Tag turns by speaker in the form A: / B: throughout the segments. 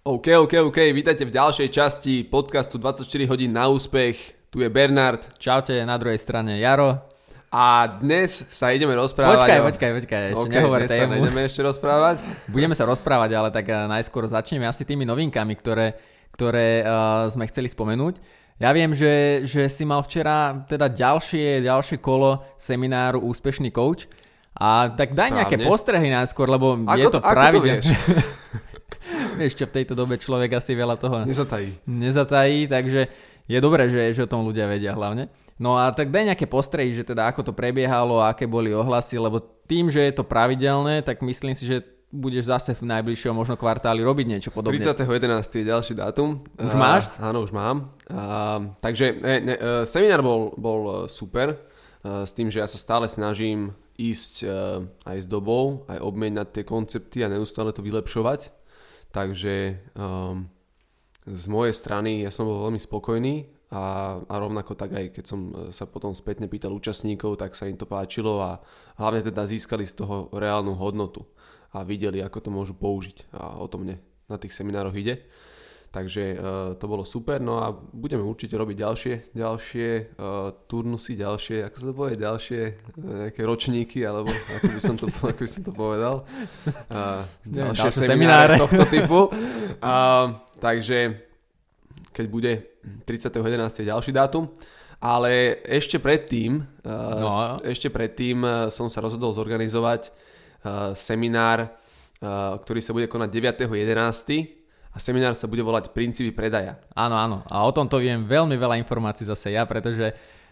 A: OK, OK, OK, vítajte v ďalšej časti podcastu 24 hodín na úspech. Tu je Bernard
B: Čaute, na druhej strane Jaro.
A: a dnes sa ideme rozprávať
B: Počkaj,
A: o...
B: počkaj, počkaj, ešte
A: OK,
B: nehovor
A: dnes sa
B: tému.
A: nejdeme ešte rozprávať.
B: Budeme sa rozprávať, ale tak eh, najskôr začneme asi tými novinkami, ktoré, ktoré uh, sme chceli spomenúť. Ja viem, že, že si mal včera teda ďalšie, ďalšie kolo semináru Úspešný coach. A tak daj
A: Správne.
B: nejaké postrehy najskôr, lebo je
A: Ako
B: to
A: to, to
B: pravidelné. čo, v tejto dobe človek asi veľa toho
A: Nezatají.
B: nezatají, takže je dobré, že, že o tom ľudia vedia hlavne. No a tak daj nejaké postrehy, že teda ako to prebiehalo, aké boli ohlasy, lebo tým, že je to pravidelné, tak myslím si, že budeš zase v najbližšom možno kvartáli robiť niečo podobné.
A: 30.11. je ďalší dátum.
B: Už máš?
A: Áno, už mám. A, takže ne, ne, e, seminár bol, bol e, super, e, s tým, že ja sa stále snažím ísť e, aj s dobou, aj obmieňať tie koncepty a neustále to vylepšovať. Takže um, z mojej strany ja som bol veľmi spokojný a, a rovnako tak aj keď som e, sa potom spätne pýtal účastníkov, tak sa im to páčilo a hlavne teda získali z toho reálnu hodnotu a videli, ako to môžu použiť a o to mne na tých seminároch ide. Takže e, to bolo super, no a budeme určite robiť ďalšie, ďalšie e, turnusy, ďalšie, ako sa to povie, ďalšie e, nejaké ročníky, alebo ako by som to, ako by som to povedal. Ďalšie semináre
B: semináre.
A: tohto typu. A, takže keď bude 30.11. je ďalší dátum, ale ešte predtým,
B: No.
A: ešte predtým som sa rozhodol zorganizovať seminár, ktorý sa bude konať 9.11. A seminár sa bude volať Princípy predaja.
B: Áno, áno. A o tomto viem veľmi veľa informácií zase ja, pretože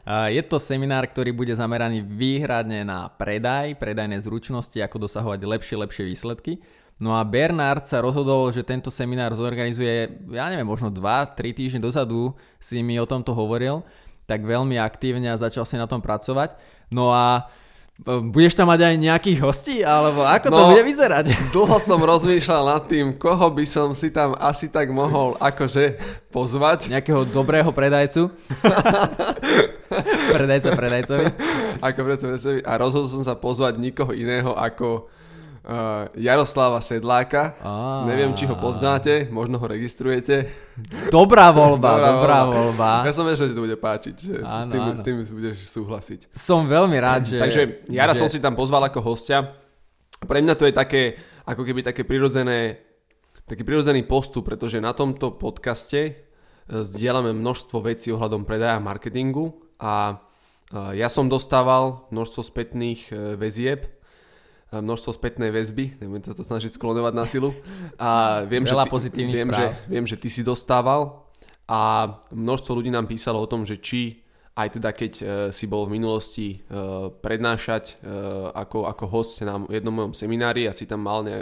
B: je to seminár, ktorý bude zameraný výhradne na predaj, predajné zručnosti, ako dosahovať lepšie, lepšie výsledky. No a Bernard sa rozhodol, že tento seminár zorganizuje, ja neviem, možno 2-3 týždne dozadu si mi o tomto hovoril, tak veľmi aktívne a začal si na tom pracovať. No a budeš tam mať aj nejakých hostí, alebo ako to
A: No.
B: bude vyzerať?
A: Dlho som rozmýšľal nad tým, koho by som si tam asi tak mohol akože pozvať.
B: Nejakého dobrého predajcu? Predajca predajcovi?
A: Ako predsedovi. A rozhodol som sa pozvať nikoho iného ako uh, Jaroslava Sedláka.
B: Á.
A: Neviem, či ho poznáte, možno ho registrujete.
B: Dobrá voľba, dobrá, voľba.
A: Ja som vedel, že ti to bude páčiť, že
B: Áno,
A: s, tým,
B: áno.
A: s tým budeš súhlasiť.
B: Som veľmi rád, že...
A: Takže Jara
B: že,
A: som si tam pozval ako hostia. Pre mňa to je také, ako keby také prirodzené, taký prirodzený postup, pretože na tomto podcaste e, zdieľame množstvo vecí ohľadom predaja a marketingu a e, ja som dostával množstvo spätných väzieb, množstvo spätnej väzby, nebudem sa to snažiť sklonovať na silu. A viem,
B: Veľa
A: že ty, viem,
B: správ.
A: že, viem, že ty si dostával a množstvo ľudí nám písalo o tom, že či aj teda keď e, si bol v minulosti e, prednášať e, ako, ako host na jednom mojom seminári a si tam mal ne,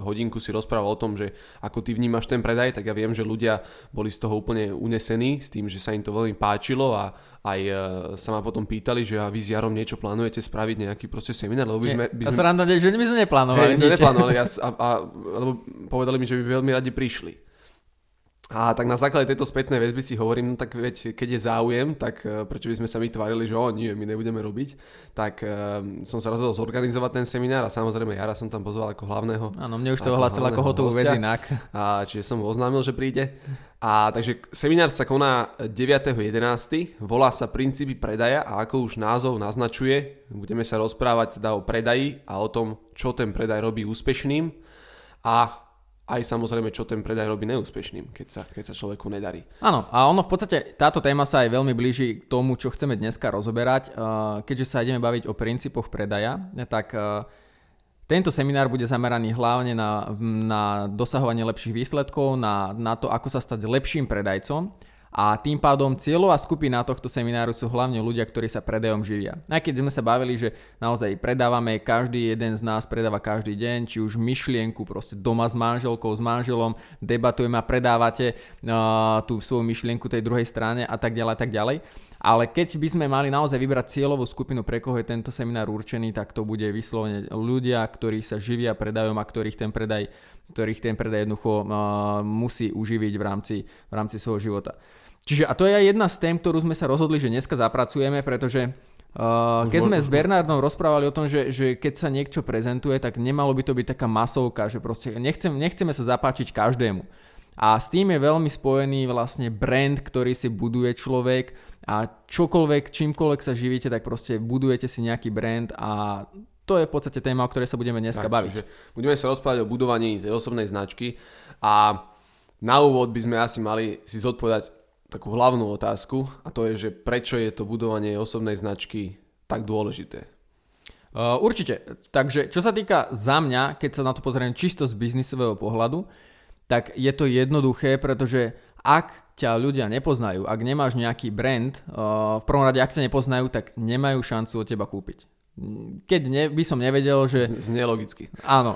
A: hodinku si rozprával o tom, že ako ty vnímaš ten predaj, tak ja viem, že ľudia boli z toho úplne unesení s tým, že sa im to veľmi páčilo a aj sa ma potom pýtali, že a vy s Jarom niečo plánujete spraviť nejaký proste seminár, lebo by sme, by sme
B: sa randa, že my sme
A: Hej, my
B: neplánovali
A: sme neplánovali, s- a, a, lebo povedali mi, že by veľmi radi prišli. A tak na základe tejto spätnej väzby si hovorím, no tak veď, keď je záujem, tak eh, prečo by sme sa my tvárili, že o nie, my nebudeme robiť. Tak um, som sa rozhodol zorganizovať ten seminár a samozrejme Jara som tam pozval ako hlavného.
B: Áno, mne už to
A: Ako
B: ohlasil ako hotovú vec inak.
A: A čiže som mu oznámil, že príde. A takže seminár sa koná 9.11. Volá sa Princípy predaja a ako už názov naznačuje, budeme sa rozprávať teda o predaji a o tom, čo ten predaj robí úspešným a aj samozrejme, čo ten predaj robí neúspešným, keď sa, keď sa človeku nedarí.
B: Áno, a ono v podstate, táto téma sa aj veľmi blíži k tomu, čo chceme dneska rozoberať. Uh, Keďže sa ideme baviť o princípoch predaja, tak uh, tento seminár bude zameraný hlavne na, na dosahovanie lepších výsledkov, na, na to, ako sa stať lepším predajcom. A tým pádom cieľová skupina tohto semináru sú hlavne ľudia, ktorí sa predajom živia. Aj keď sme sa bavili, že naozaj predávame, každý jeden z nás predáva každý deň, či už myšlienku proste doma s manželkou, s manželom, debatujeme a predávate uh, tú svoju myšlienku tej druhej strane a tak ďalej a tak ďalej. Ale keď by sme mali naozaj vybrať cieľovú skupinu, pre koho je tento seminár určený, tak to bude vyslovene ľudia, ktorí sa živia predajom a ktorých ten predaj, ktorých ten predaj jednoducho uh, musí uživiť v rámci, v rámci svojho života. Čiže a to je aj jedna z tém, ktorú sme sa rozhodli, že dneska zapracujeme, pretože Uh, keď sme s Bernardom rozprávali o tom, že, že keď sa niečo prezentuje, tak nemalo by to byť taká masovka, že proste nechcem, nechceme sa zapáčiť každému. A s tým je veľmi spojený vlastne brand, ktorý si buduje človek a čokoľvek, čímkoľvek sa živíte, tak proste budujete si nejaký brand a to je v podstate téma, o ktorej sa budeme dneska tak, baviť.
A: budeme sa rozprávať o budovaní tej osobnej značky a na úvod by sme asi mali si zodpovedať takú hlavnú otázku a to je, že prečo je to budovanie osobnej značky tak dôležité?
B: Uh, určite. Takže čo sa týka za mňa, keď sa na to pozriem čisto z biznisového pohľadu, tak je to jednoduché, pretože ak ťa ľudia nepoznajú, ak nemáš nejaký brand, uh, v prvom rade ak ťa nepoznajú, tak nemajú šancu od teba kúpiť. Keď ne, by som nevedel, že...
A: Znie logicky.
B: Áno,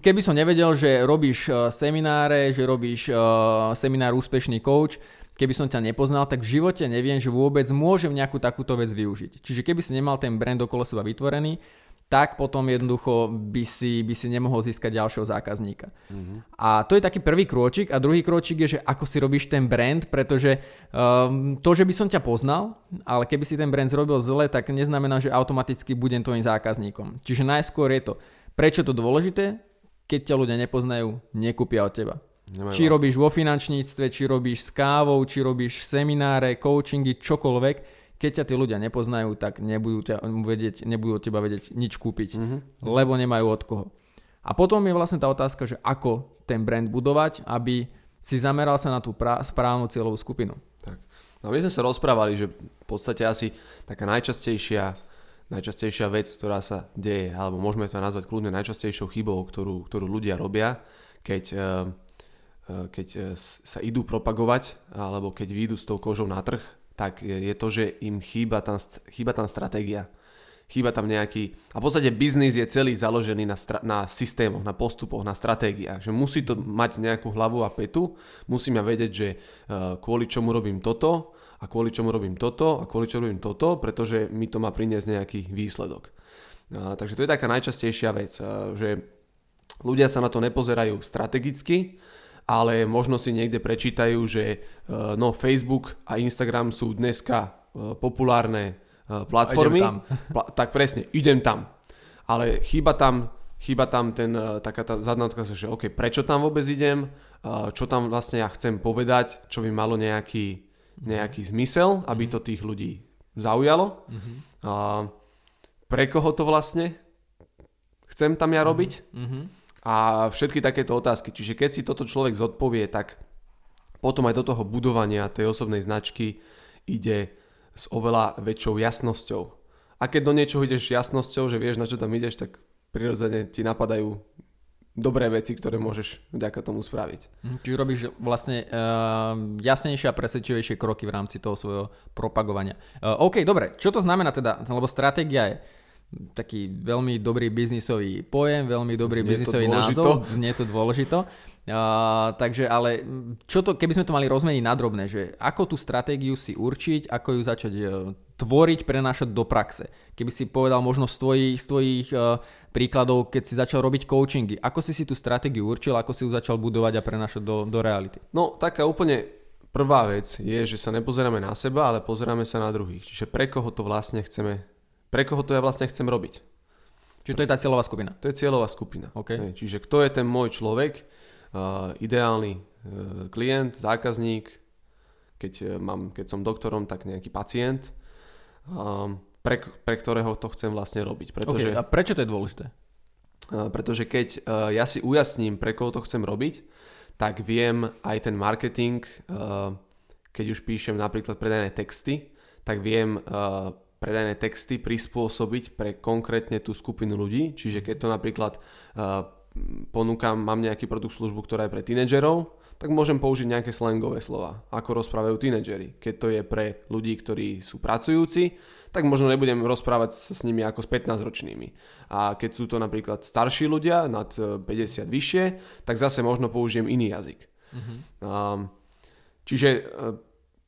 B: keby som nevedel, že robíš uh, semináre, že robíš uh, seminár Úspešný coach, keby som ťa nepoznal, tak v živote neviem, že vôbec môžem nejakú takúto vec využiť. Čiže keby si nemal ten brand okolo seba vytvorený, tak potom jednoducho by si, by si nemohol získať ďalšieho zákazníka. Mm-hmm. A to je taký prvý krôčik. A druhý krôčik je, že ako si robíš ten brand, pretože um, to, že by som ťa poznal, ale keby si ten brand zrobil zle, tak neznamená, že automaticky budem tvojim zákazníkom. Čiže najskôr je to, prečo to dôležité, keď ťa ľudia nepoznajú, nekúpia od teba. Nemajú či robíš vo finančníctve, či robíš s kávou, či robíš semináre, coachingy, čokoľvek, keď ťa tí ľudia nepoznajú, tak nebudú, ťa vedieť, nebudú od teba vedieť nič kúpiť, mm-hmm. lebo nemajú od koho. A potom je vlastne tá otázka, že ako ten brand budovať, aby si zameral sa na tú pra- správnu cieľovú skupinu.
A: Tak. No my sme sa rozprávali, že v podstate asi taká najčastejšia, najčastejšia vec, ktorá sa deje, alebo môžeme to nazvať kľudne najčastejšou chybou, ktorú, ktorú ľudia robia, keď uh, keď eh, sa idú propagovať alebo keď výjdu s tou kožou na trh, tak je to, že im chýba tam, chýba tam stratégia. Chýba tam nejaký... A v podstate biznis je celý založený na, stra, na systémoch, na postupoch, na stratégiách. Že musí to mať nejakú hlavu a petu. Musíme vedieť, že uh, kvôli čomu robím toto a kvôli čomu robím toto a kvôli čomu robím toto, pretože mi to má priniesť nejaký výsledok. Takže to je taká najčastejšia vec, že ľudia sa na to nepozerajú strategicky, ale možno si niekde prečítajú, že e, no, Facebook a Instagram sú dneska e, populárne e, platformy. Tam. Pla- tak presne, idem tam. Ale chýba tam, chýba tam ten, taká tá zadná otázka, že OK, prečo tam vôbec idem, čo tam vlastne ja chcem povedať, čo by malo nejaký, nejaký zmysel, aby to tých ľudí zaujalo. Mm-hmm. pre koho to vlastne chcem tam ja robiť. Mm-hmm a všetky takéto otázky. Čiže keď si toto človek zodpovie, tak potom aj do toho budovania tej osobnej značky ide s oveľa väčšou jasnosťou. A keď do niečoho ideš jasnosťou, že vieš na čo tam ideš, tak prirodzene ti napadajú dobré veci, ktoré môžeš vďaka tomu spraviť.
B: Mhm, čiže robíš vlastne uh, jasnejšie a presvedčivejšie kroky v rámci toho svojho propagovania. Uh, OK, dobre, čo to znamená teda? Lebo stratégia je taký veľmi dobrý biznisový pojem, veľmi dobrý znie biznisový názov, znie to dôležito. Uh, takže ale čo to, keby sme to mali rozmeniť na drobné, že ako tú stratégiu si určiť, ako ju začať uh, tvoriť, prenášať do praxe. Keby si povedal možno z tvojich, z tvojich uh, príkladov, keď si začal robiť coachingy, ako si si tú stratégiu určil, ako si ju začal budovať a prenášať do, do reality?
A: No taká úplne prvá vec je, že sa nepozeráme na seba, ale pozeráme sa na druhých. Čiže pre koho to vlastne chceme pre koho to ja vlastne chcem robiť.
B: Čiže to je tá cieľová skupina?
A: To je cieľová skupina.
B: Okay.
A: Čiže kto je ten môj človek, uh, ideálny uh, klient, zákazník, keď, uh, mám, keď som doktorom, tak nejaký pacient, um, pre, pre ktorého to chcem vlastne robiť.
B: Pretože, okay. A prečo to je dôležité?
A: Uh, pretože keď uh, ja si ujasním, pre koho to chcem robiť, tak viem aj ten marketing, uh, keď už píšem napríklad predajné texty, tak viem uh, predajné texty prispôsobiť pre konkrétne tú skupinu ľudí. Čiže keď to napríklad uh, ponúkam, mám nejaký produkt, službu, ktorá je pre tínedžerov, tak môžem použiť nejaké slangové slova, ako rozprávajú tínedžeri. Keď to je pre ľudí, ktorí sú pracujúci, tak možno nebudem rozprávať s nimi ako s 15-ročnými. A keď sú to napríklad starší ľudia, nad 50 e, vyššie, tak zase možno použijem iný jazyk. Um, čiže e,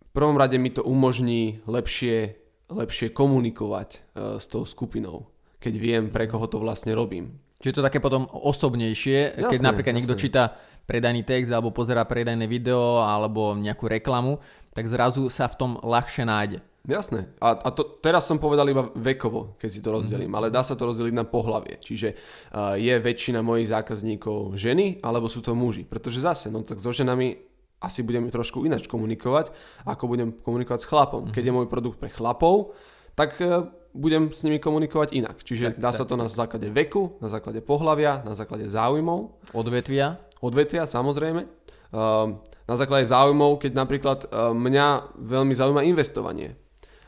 A: v prvom rade mi to umožní lepšie, lepšie komunikovať uh, s tou skupinou, keď viem, pre koho to vlastne robím.
B: Čiže to také potom osobnejšie, jasné, keď napríklad jasné. niekto číta predajný text alebo pozera predajné video alebo nejakú reklamu, tak zrazu sa v tom ľahšie nájde.
A: Jasné. A, a to, teraz som povedal iba vekovo, keď si to rozdelím, mm-hmm. ale dá sa to rozdeliť na pohlavie. Čiže uh, je väčšina mojich zákazníkov ženy, alebo sú to muži. Pretože zase, no tak so ženami asi budeme trošku ináč komunikovať, ako budem komunikovať s chlapom. Mm-hmm. Keď je môj produkt pre chlapov, tak uh, budem s nimi komunikovať inak. Čiže tak, dá tak, sa to tak. na základe veku, na základe pohlavia, na základe záujmov.
B: Odvetvia
A: odvetvia, samozrejme. Ehm, na základe záujmov, keď napríklad ehm, mňa veľmi zaujíma investovanie.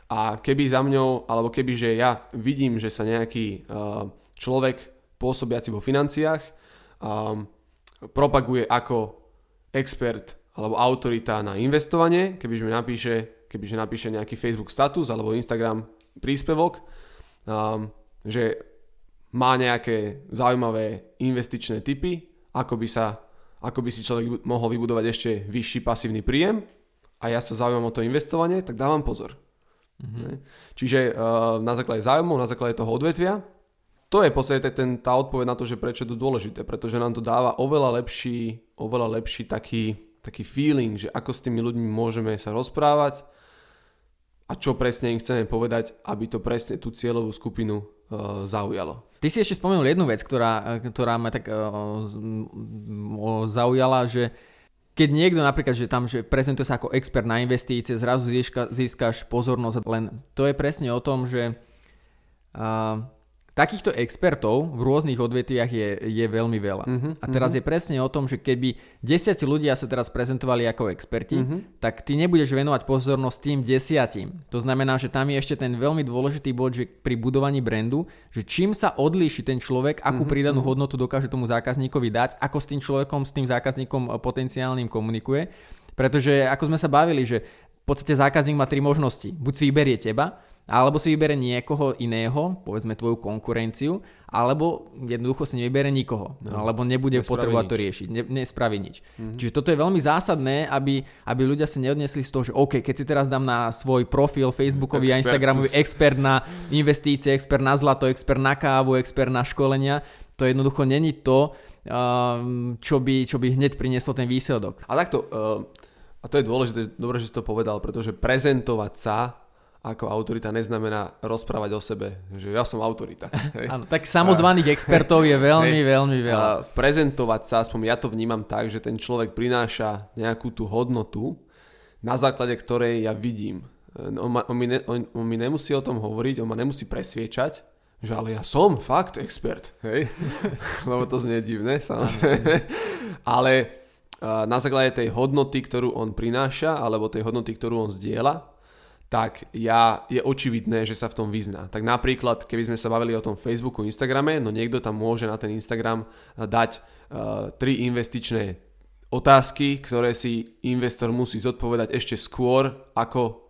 A: A keby za mňou, alebo keby, že ja vidím, že sa nejaký ehm, človek pôsobiaci vo financiách propaguje ako expert alebo autorita na investovanie, kebyže mi napíše, kebyže napíše nejaký Facebook status alebo Instagram príspevok, že má nejaké zaujímavé investičné typy, ako by sa ako by si človek mohol vybudovať ešte vyšší pasívny príjem a ja sa zaujímam o to investovanie, tak dávam pozor. Mm-hmm. Čiže uh, na základe záujmov, na základe toho odvetvia, to je v podstate ten, tá odpoveď na to, že prečo je to dôležité, pretože nám to dáva oveľa lepší, oveľa lepší taký, taký feeling, že ako s tými ľuďmi môžeme sa rozprávať a čo presne im chceme povedať, aby to presne tú cieľovú skupinu uh, zaujalo.
B: Ty si ešte spomenul jednu vec, ktorá, ktorá ma tak uh, zaujala, že keď niekto napríklad, že tam že prezentuje sa ako expert na investície, zrazu získa, získaš pozornosť, len to je presne o tom, že uh, Takýchto expertov v rôznych odvetviach je, je veľmi veľa. Uh-huh, a teraz uh-huh. je presne o tom, že keby desiatí ľudia sa teraz prezentovali ako experti, uh-huh. tak ty nebudeš venovať pozornosť tým desiatim. To znamená, že tam je ešte ten veľmi dôležitý bod, že pri budovaní brandu, že čím sa odlíši ten človek, akú uh-huh, pridanú uh-huh. hodnotu dokáže tomu zákazníkovi dať, ako s tým človekom, s tým zákazníkom e, potenciálnym komunikuje. Pretože ako sme sa bavili, že v podstate zákazník má tri možnosti. Buď si vyberie teba, alebo si vybere niekoho iného, povedzme tvoju konkurenciu, alebo jednoducho si nevybere nikoho, no. alebo nebude nespraví potrebovať nič. to riešiť, ne, nespraví nič. Mm-hmm. Čiže toto je veľmi zásadné, aby, aby ľudia si neodnesli z toho, že OK, keď si teraz dám na svoj profil Facebookový a Instagramový expert na investície, expert na zlato, expert na kávu, expert na školenia, to jednoducho není to, um, čo, by, čo by hneď prinieslo ten výsledok.
A: A takto, uh, a to je dôležité, dobre, že si to povedal, pretože prezentovať sa ako autorita neznamená rozprávať o sebe, že ja som autorita.
B: Áno, tak samozvaných a, expertov je veľmi, hej, veľmi veľa. A
A: prezentovať sa, aspoň ja to vnímam tak, že ten človek prináša nejakú tú hodnotu, na základe ktorej ja vidím. On, ma, on, mi ne, on, on mi nemusí o tom hovoriť, on ma nemusí presviečať, že ale ja som fakt expert, hej? Lebo to znie divné, samozrejme. ale na základe tej hodnoty, ktorú on prináša, alebo tej hodnoty, ktorú on zdieľa, tak ja, je očividné, že sa v tom vyzná. Tak napríklad, keby sme sa bavili o tom Facebooku, Instagrame, no niekto tam môže na ten Instagram eh, dať uh, tri investičné otázky, ktoré si investor musí zodpovedať ešte skôr, ako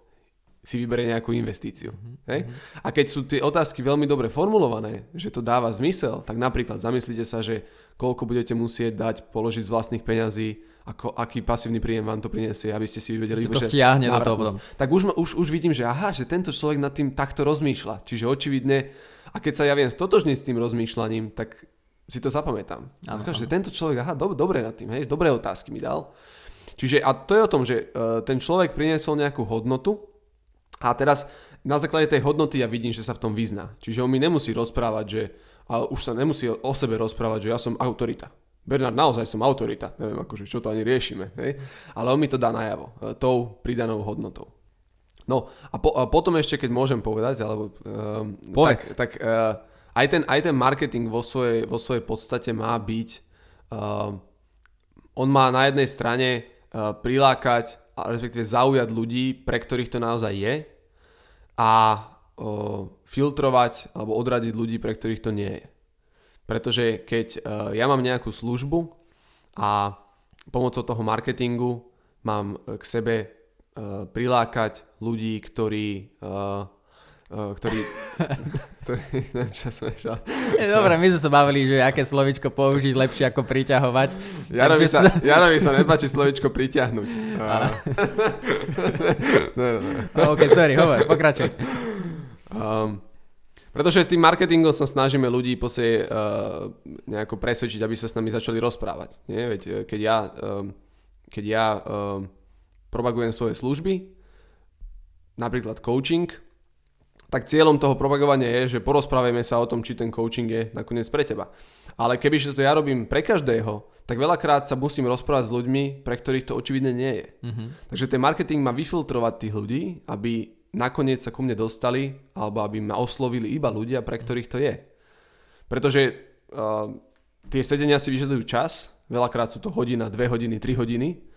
A: si vyberie nejakú investíciu. Mm-hmm. Hej? A keď sú tie otázky veľmi dobre formulované, že to dáva zmysel, tak napríklad zamyslite sa, že koľko budete musieť dať, položiť z vlastných peňazí ako, aký pasívny príjem vám to priniesie, aby ste si vedeli
B: to vtiahne do toho potom.
A: Tak už, už, už vidím, že aha, že tento človek nad tým takto rozmýšľa. Čiže očividne, a keď sa ja viem stotožniť s tým rozmýšľaním, tak si to zapamätám. Ano, že tento človek, aha, do, dobre nad tým, hej, dobré otázky mi dal. Čiže a to je o tom, že uh, ten človek priniesol nejakú hodnotu a teraz na základe tej hodnoty ja vidím, že sa v tom vyzná. Čiže on mi nemusí rozprávať, že a už sa nemusí o sebe rozprávať, že ja som autorita. Bernard, naozaj som autorita, neviem akože čo to ani riešime, hej? ale on mi to dá najavo, e, tou pridanou hodnotou. No a, po, a potom ešte, keď môžem povedať, alebo um, tak, tak uh, aj, ten, aj ten marketing vo svojej, vo svojej podstate má byť, uh, on má na jednej strane uh, prilákať, a respektíve zaujať ľudí, pre ktorých to naozaj je a uh, filtrovať alebo odradiť ľudí, pre ktorých to nie je. Pretože keď uh, ja mám nejakú službu a pomocou toho marketingu mám k sebe uh, prilákať ľudí, ktorí ktorí neviem, čo som
B: Dobre, my sme sa bavili, že aké slovičko použiť lepšie ako priťahovať.
A: Jarovi sa, Jarovi sa nepáči slovičko priťahnuť.
B: no, no, no. no, ok, sorry, hovor, pokračuj.
A: Um, pretože s tým marketingom sa snažíme ľudí posie uh, nejako presvedčiť, aby sa s nami začali rozprávať. Nie? Veď, eh, keď ja, um, keď ja um, propagujem svoje služby, napríklad coaching, tak cieľom toho propagovania je, že porozprávame sa o tom, či ten coaching je nakoniec pre teba. Ale kebyže to ja robím pre každého, tak veľakrát sa musím rozprávať s ľuďmi, pre ktorých to očividne nie je. Uh-huh. Takže ten marketing má vyfiltrovať tých ľudí, aby nakoniec sa ku mne dostali, alebo aby ma oslovili iba ľudia, pre ktorých to je. Pretože uh, tie sedenia si vyžadujú čas, veľakrát sú to hodina, dve hodiny, tri hodiny,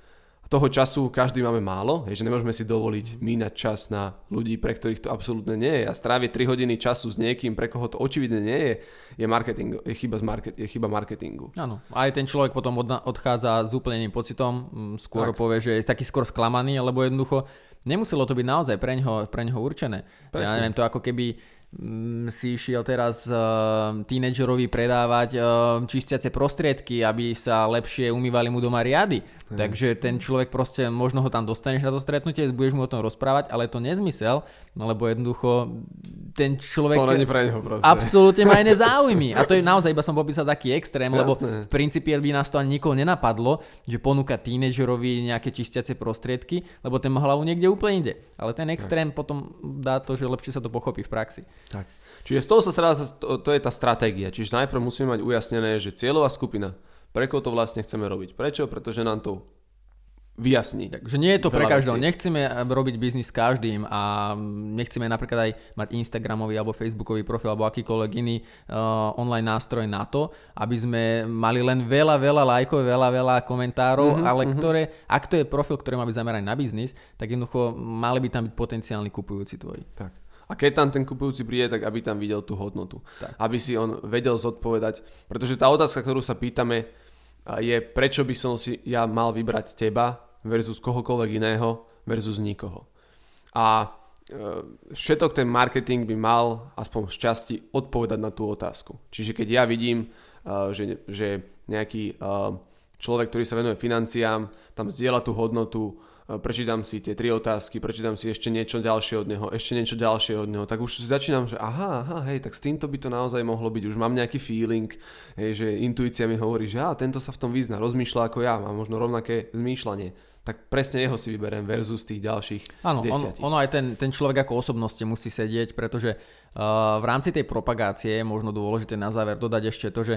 A: a toho času každý máme málo, je, že nemôžeme si dovoliť mínať čas na ľudí, pre ktorých to absolútne nie je. A stráviť 3 hodiny času s niekým, pre koho to očividne nie je, je, marketing, je, chyba, z market, je chyba marketingu.
B: Áno, aj ten človek potom odchádza s úplným pocitom, skôr tak. povie, že je taký skôr sklamaný, lebo jednoducho nemuselo to byť naozaj pre ňoho, pre ňoho určené. Presne. Ja neviem, to ako keby Mm, si išiel teraz uh, tínedžerovi predávať uh, čistiace prostriedky, aby sa lepšie umývali mu doma riady. Mm. Takže ten človek proste, možno ho tam dostaneš na to stretnutie, budeš mu o tom rozprávať, ale to nezmysel, no lebo jednoducho ten človek...
A: To není pre neho proste.
B: Absolútne má iné záujmy. A to je naozaj, iba som popísal taký extrém, Jasné. lebo v princípe by nás to ani nikoho nenapadlo, že ponúka tínedžerovi nejaké čistiace prostriedky, lebo ten má hlavu niekde úplne inde. Ale ten extrém tak. potom dá to, že lepšie sa to pochopí v praxi.
A: Tak. Čiže z toho sa srá, to, to je tá stratégia. Čiže najprv musíme mať ujasnené, že cieľová skupina, pre koho to vlastne chceme robiť. Prečo? Pretože nám to vyjasní.
B: Takže nie je to pre každého. Veci. Nechceme eh, robiť biznis s každým a nechceme napríklad aj mať Instagramový alebo Facebookový profil alebo akýkoľvek iný uh, online nástroj na to, aby sme mali len veľa, veľa lajkov, veľa, veľa komentárov, mm-hmm, ale mm-hmm. ktoré, ak to je profil, ktorý má byť zameraný na biznis, tak jednoducho mali by tam byť potenciálni kupujúci tvoji.
A: Tak. A keď tam ten kupujúci príde, tak aby tam videl tú hodnotu. Tak. Aby si on vedel zodpovedať. Pretože tá otázka, ktorú sa pýtame, je prečo by som si ja mal vybrať teba versus kohokoľvek iného versus nikoho. A e, všetok ten marketing by mal aspoň z časti odpovedať na tú otázku. Čiže keď ja vidím, e, že, že nejaký e, človek, ktorý sa venuje financiám, tam zdieľa tú hodnotu, prečítam si tie tri otázky, prečítam si ešte niečo ďalšie od neho, ešte niečo ďalšie od neho, tak už začínam, že aha, aha, hej, tak s týmto by to naozaj mohlo byť, už mám nejaký feeling, hej, že intuícia mi hovorí, že á, tento sa v tom vyzná, rozmýšľa ako ja, má možno rovnaké zmýšľanie. Tak presne jeho si vyberiem versus tých ďalších Áno,
B: ono, ono aj ten, ten človek ako osobnosti musí sedieť, pretože uh, v rámci tej propagácie je možno dôležité na záver dodať ešte to, že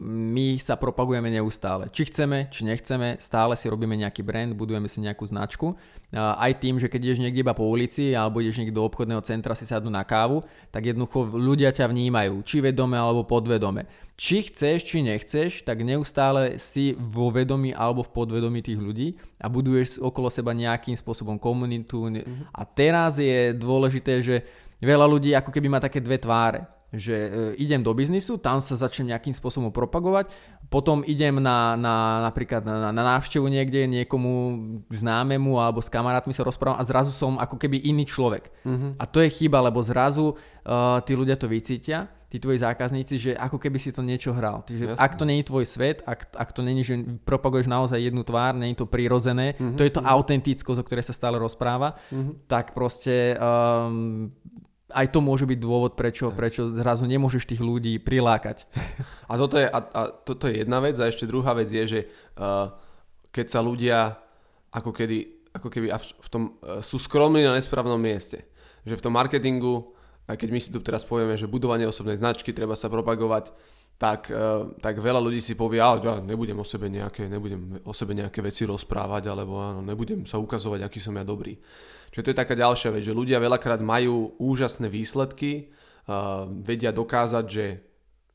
B: my sa propagujeme neustále. Či chceme, či nechceme, stále si robíme nejaký brand, budujeme si nejakú značku. Aj tým, že keď ideš niekde iba po ulici alebo ideš niekde do obchodného centra si sadnú na kávu, tak jednoducho ľudia ťa vnímajú, či vedome alebo podvedome. Či chceš, či nechceš, tak neustále si vo vedomí alebo v podvedomí tých ľudí a buduješ okolo seba nejakým spôsobom komunitu. A teraz je dôležité, že veľa ľudí ako keby má také dve tváre že e, idem do biznisu, tam sa začnem nejakým spôsobom propagovať, potom idem na, na napríklad na, na návštevu niekde niekomu známemu alebo s kamarátmi sa rozprávam a zrazu som ako keby iný človek. Mm-hmm. A to je chyba, lebo zrazu uh, tí ľudia to vycítia, tí tvoji zákazníci, že ako keby si to niečo hral. Čiže ak to není tvoj svet, ak, ak to není, že propaguješ naozaj jednu tvár, není to prirodzené, mm-hmm. to je to mm-hmm. autentickosť, o ktorej sa stále rozpráva, mm-hmm. tak proste um, aj to môže byť dôvod, prečo, prečo zrazu nemôžeš tých ľudí prilákať.
A: A toto je, a, a toto je jedna vec a ešte druhá vec je, že uh, keď sa ľudia ako, kedy, ako keby v tom, uh, sú skromní na nesprávnom mieste. Že v tom marketingu, aj keď my si tu teraz povieme, že budovanie osobnej značky, treba sa propagovať, tak, uh, tak veľa ľudí si povie, ale ja nebudem o sebe nejaké, nebudem o sebe nejaké veci rozprávať, alebo áno, nebudem sa ukazovať, aký som ja dobrý. Čiže to je taká ďalšia vec, že ľudia veľakrát majú úžasné výsledky, uh, vedia dokázať, že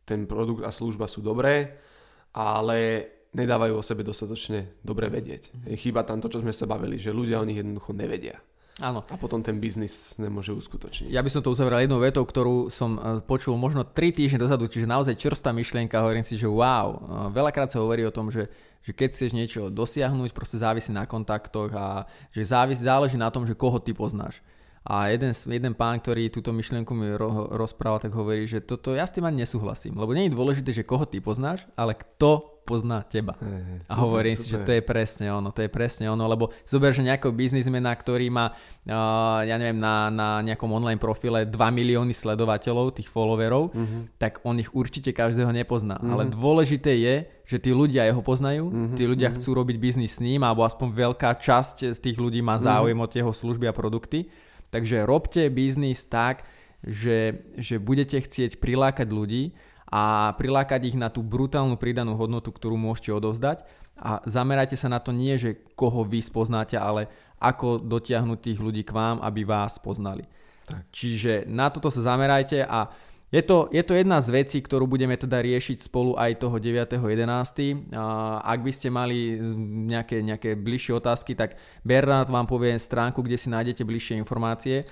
A: ten produkt a služba sú dobré, ale nedávajú o sebe dostatočne dobre vedieť. Chýba tam to, čo sme sa bavili, že ľudia o nich jednoducho nevedia.
B: Áno.
A: A potom ten biznis nemôže uskutočniť.
B: Ja by som to uzavrel jednou vetou, ktorú som e, počul možno 3 týždne dozadu, čiže naozaj čerstvá myšlienka, hovorím si, že wow, e, veľakrát sa hovorí o tom, že, že keď chceš niečo dosiahnuť, proste závisí na kontaktoch a že závisí, záleží na tom, že koho ty poznáš. A jeden, jeden pán, ktorý túto myšlienku mi ro, rozprával, tak hovorí, že toto ja s tým ani nesúhlasím, lebo nie je dôležité, že koho ty poznáš, ale kto pozná teba.
A: Hej, hej,
B: a
A: super,
B: hovorím
A: super.
B: si, že to je presne ono, to je presne ono, lebo zober, že nejakého biznismena, ktorý má, uh, ja neviem, na, na nejakom online profile 2 milióny sledovateľov, tých followerov, mm-hmm. tak on ich určite každého nepozná. Mm-hmm. Ale dôležité je, že tí ľudia jeho poznajú, mm-hmm. tí ľudia mm-hmm. chcú robiť biznis s ním, alebo aspoň veľká časť z tých ľudí má záujem mm-hmm. o jeho služby a produkty. Takže robte biznis tak, že, že budete chcieť prilákať ľudí a prilákať ich na tú brutálnu pridanú hodnotu, ktorú môžete odovzdať a zamerajte sa na to nie, že koho vy spoznáte, ale ako dotiahnuť tých ľudí k vám, aby vás poznali. Tak. Čiže na toto sa zamerajte a je to, je to jedna z vecí, ktorú budeme teda riešiť spolu aj toho 9.11. Ak by ste mali nejaké, nejaké bližšie otázky, tak Bernard vám povie stránku, kde si nájdete bližšie informácie.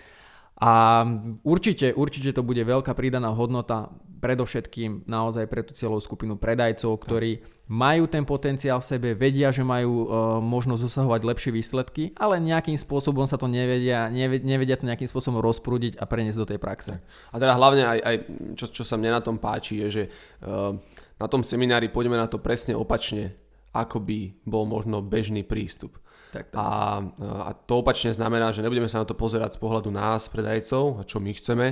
B: A určite, určite to bude veľká pridaná hodnota predovšetkým naozaj pre tú celú skupinu predajcov, ktorí majú ten potenciál v sebe, vedia, že majú uh, možnosť dosahovať lepšie výsledky, ale nejakým spôsobom sa to nevedia, nevedia, nevedia to nejakým spôsobom rozprúdiť a preniesť do tej praxe.
A: A teda hlavne aj, aj čo, čo sa mne na tom páči, je, že uh, na tom seminári pôjdeme na to presne opačne, ako by bol možno bežný prístup.
B: Tak, tak.
A: A, a to opačne znamená, že nebudeme sa na to pozerať z pohľadu nás, predajcov, a čo my chceme,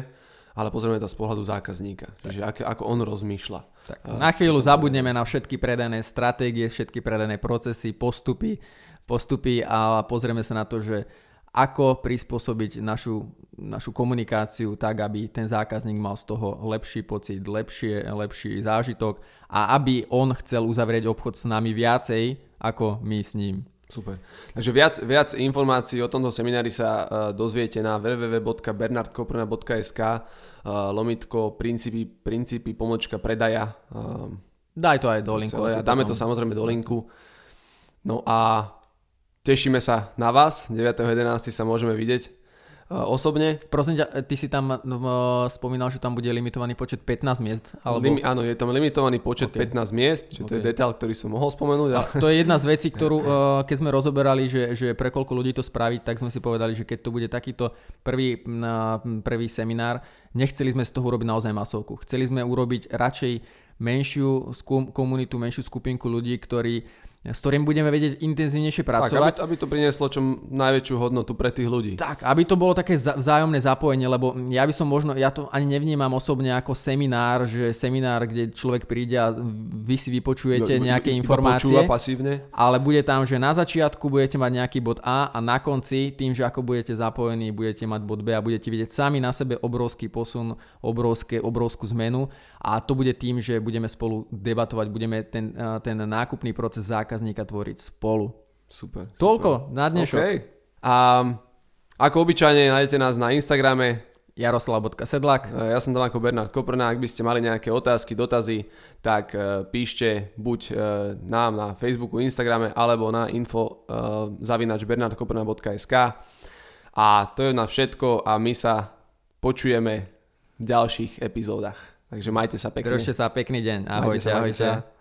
A: ale pozrieme to z pohľadu zákazníka. Tak. Čiže ako, ako on rozmýšľa.
B: Tak. Na chvíľu zabudneme na všetky predané stratégie, všetky predané procesy, postupy, postupy a pozrieme sa na to, že ako prispôsobiť našu, našu komunikáciu tak, aby ten zákazník mal z toho lepší pocit, lepšie, lepší zážitok a aby on chcel uzavrieť obchod s nami viacej ako my s ním.
A: Super. Takže viac, viac informácií o tomto seminári sa uh, dozviete na www.bernardkoprna.sk uh, lomitko princípy, princípy pomočka predaja. Uh,
B: Daj to aj do linku.
A: Celé, dáme to samozrejme do linku. No a tešíme sa na vás. 9.11. sa môžeme vidieť osobne.
B: Prosím ťa, ty si tam spomínal, že tam bude limitovaný počet 15 miest?
A: Alebo... Limi, áno, je tam limitovaný počet okay. 15 miest, čiže okay. to je detail, ktorý som mohol spomenúť.
B: A... To je jedna z vecí, ktorú keď sme rozoberali, že, že pre koľko ľudí to spraviť, tak sme si povedali, že keď to bude takýto prvý, prvý seminár, nechceli sme z toho urobiť naozaj masovku. Chceli sme urobiť radšej menšiu komunitu, menšiu skupinku ľudí, ktorí s ktorým budeme vedieť intenzívnejšie pracovať.
A: Tak, aby, aby to prinieslo čo najväčšiu hodnotu pre tých ľudí.
B: Tak, aby to bolo také vzájomné zapojenie, lebo ja by som možno, ja to ani nevnímam osobne ako seminár, že seminár, kde človek príde a vy si vypočujete jo, nejaké informácie.
A: Počúva pasívne.
B: Ale bude tam, že na začiatku budete mať nejaký bod A a na konci, tým, že ako budete zapojení, budete mať bod B a budete vidieť sami na sebe obrovský posun, obrovské, obrovskú zmenu a to bude tým, že budeme spolu debatovať, budeme ten, ten nákupný proces zákaz zákazníka tvoriť spolu.
A: Super. super.
B: Toľko na dnešok. Okay.
A: A ako obyčajne nájdete nás na Instagrame
B: jaroslav.sedlak
A: Ja som tam ako Bernard Koprna, ak by ste mali nejaké otázky, dotazy, tak uh, píšte buď nám na Facebooku, Instagrame, alebo na info zavinač bernardkoprna.sk a to je na všetko a my sa počujeme v ďalších epizódach. Takže majte sa pekne.
B: Držte sa pekný deň. Ahojte, ahojte. ahojte.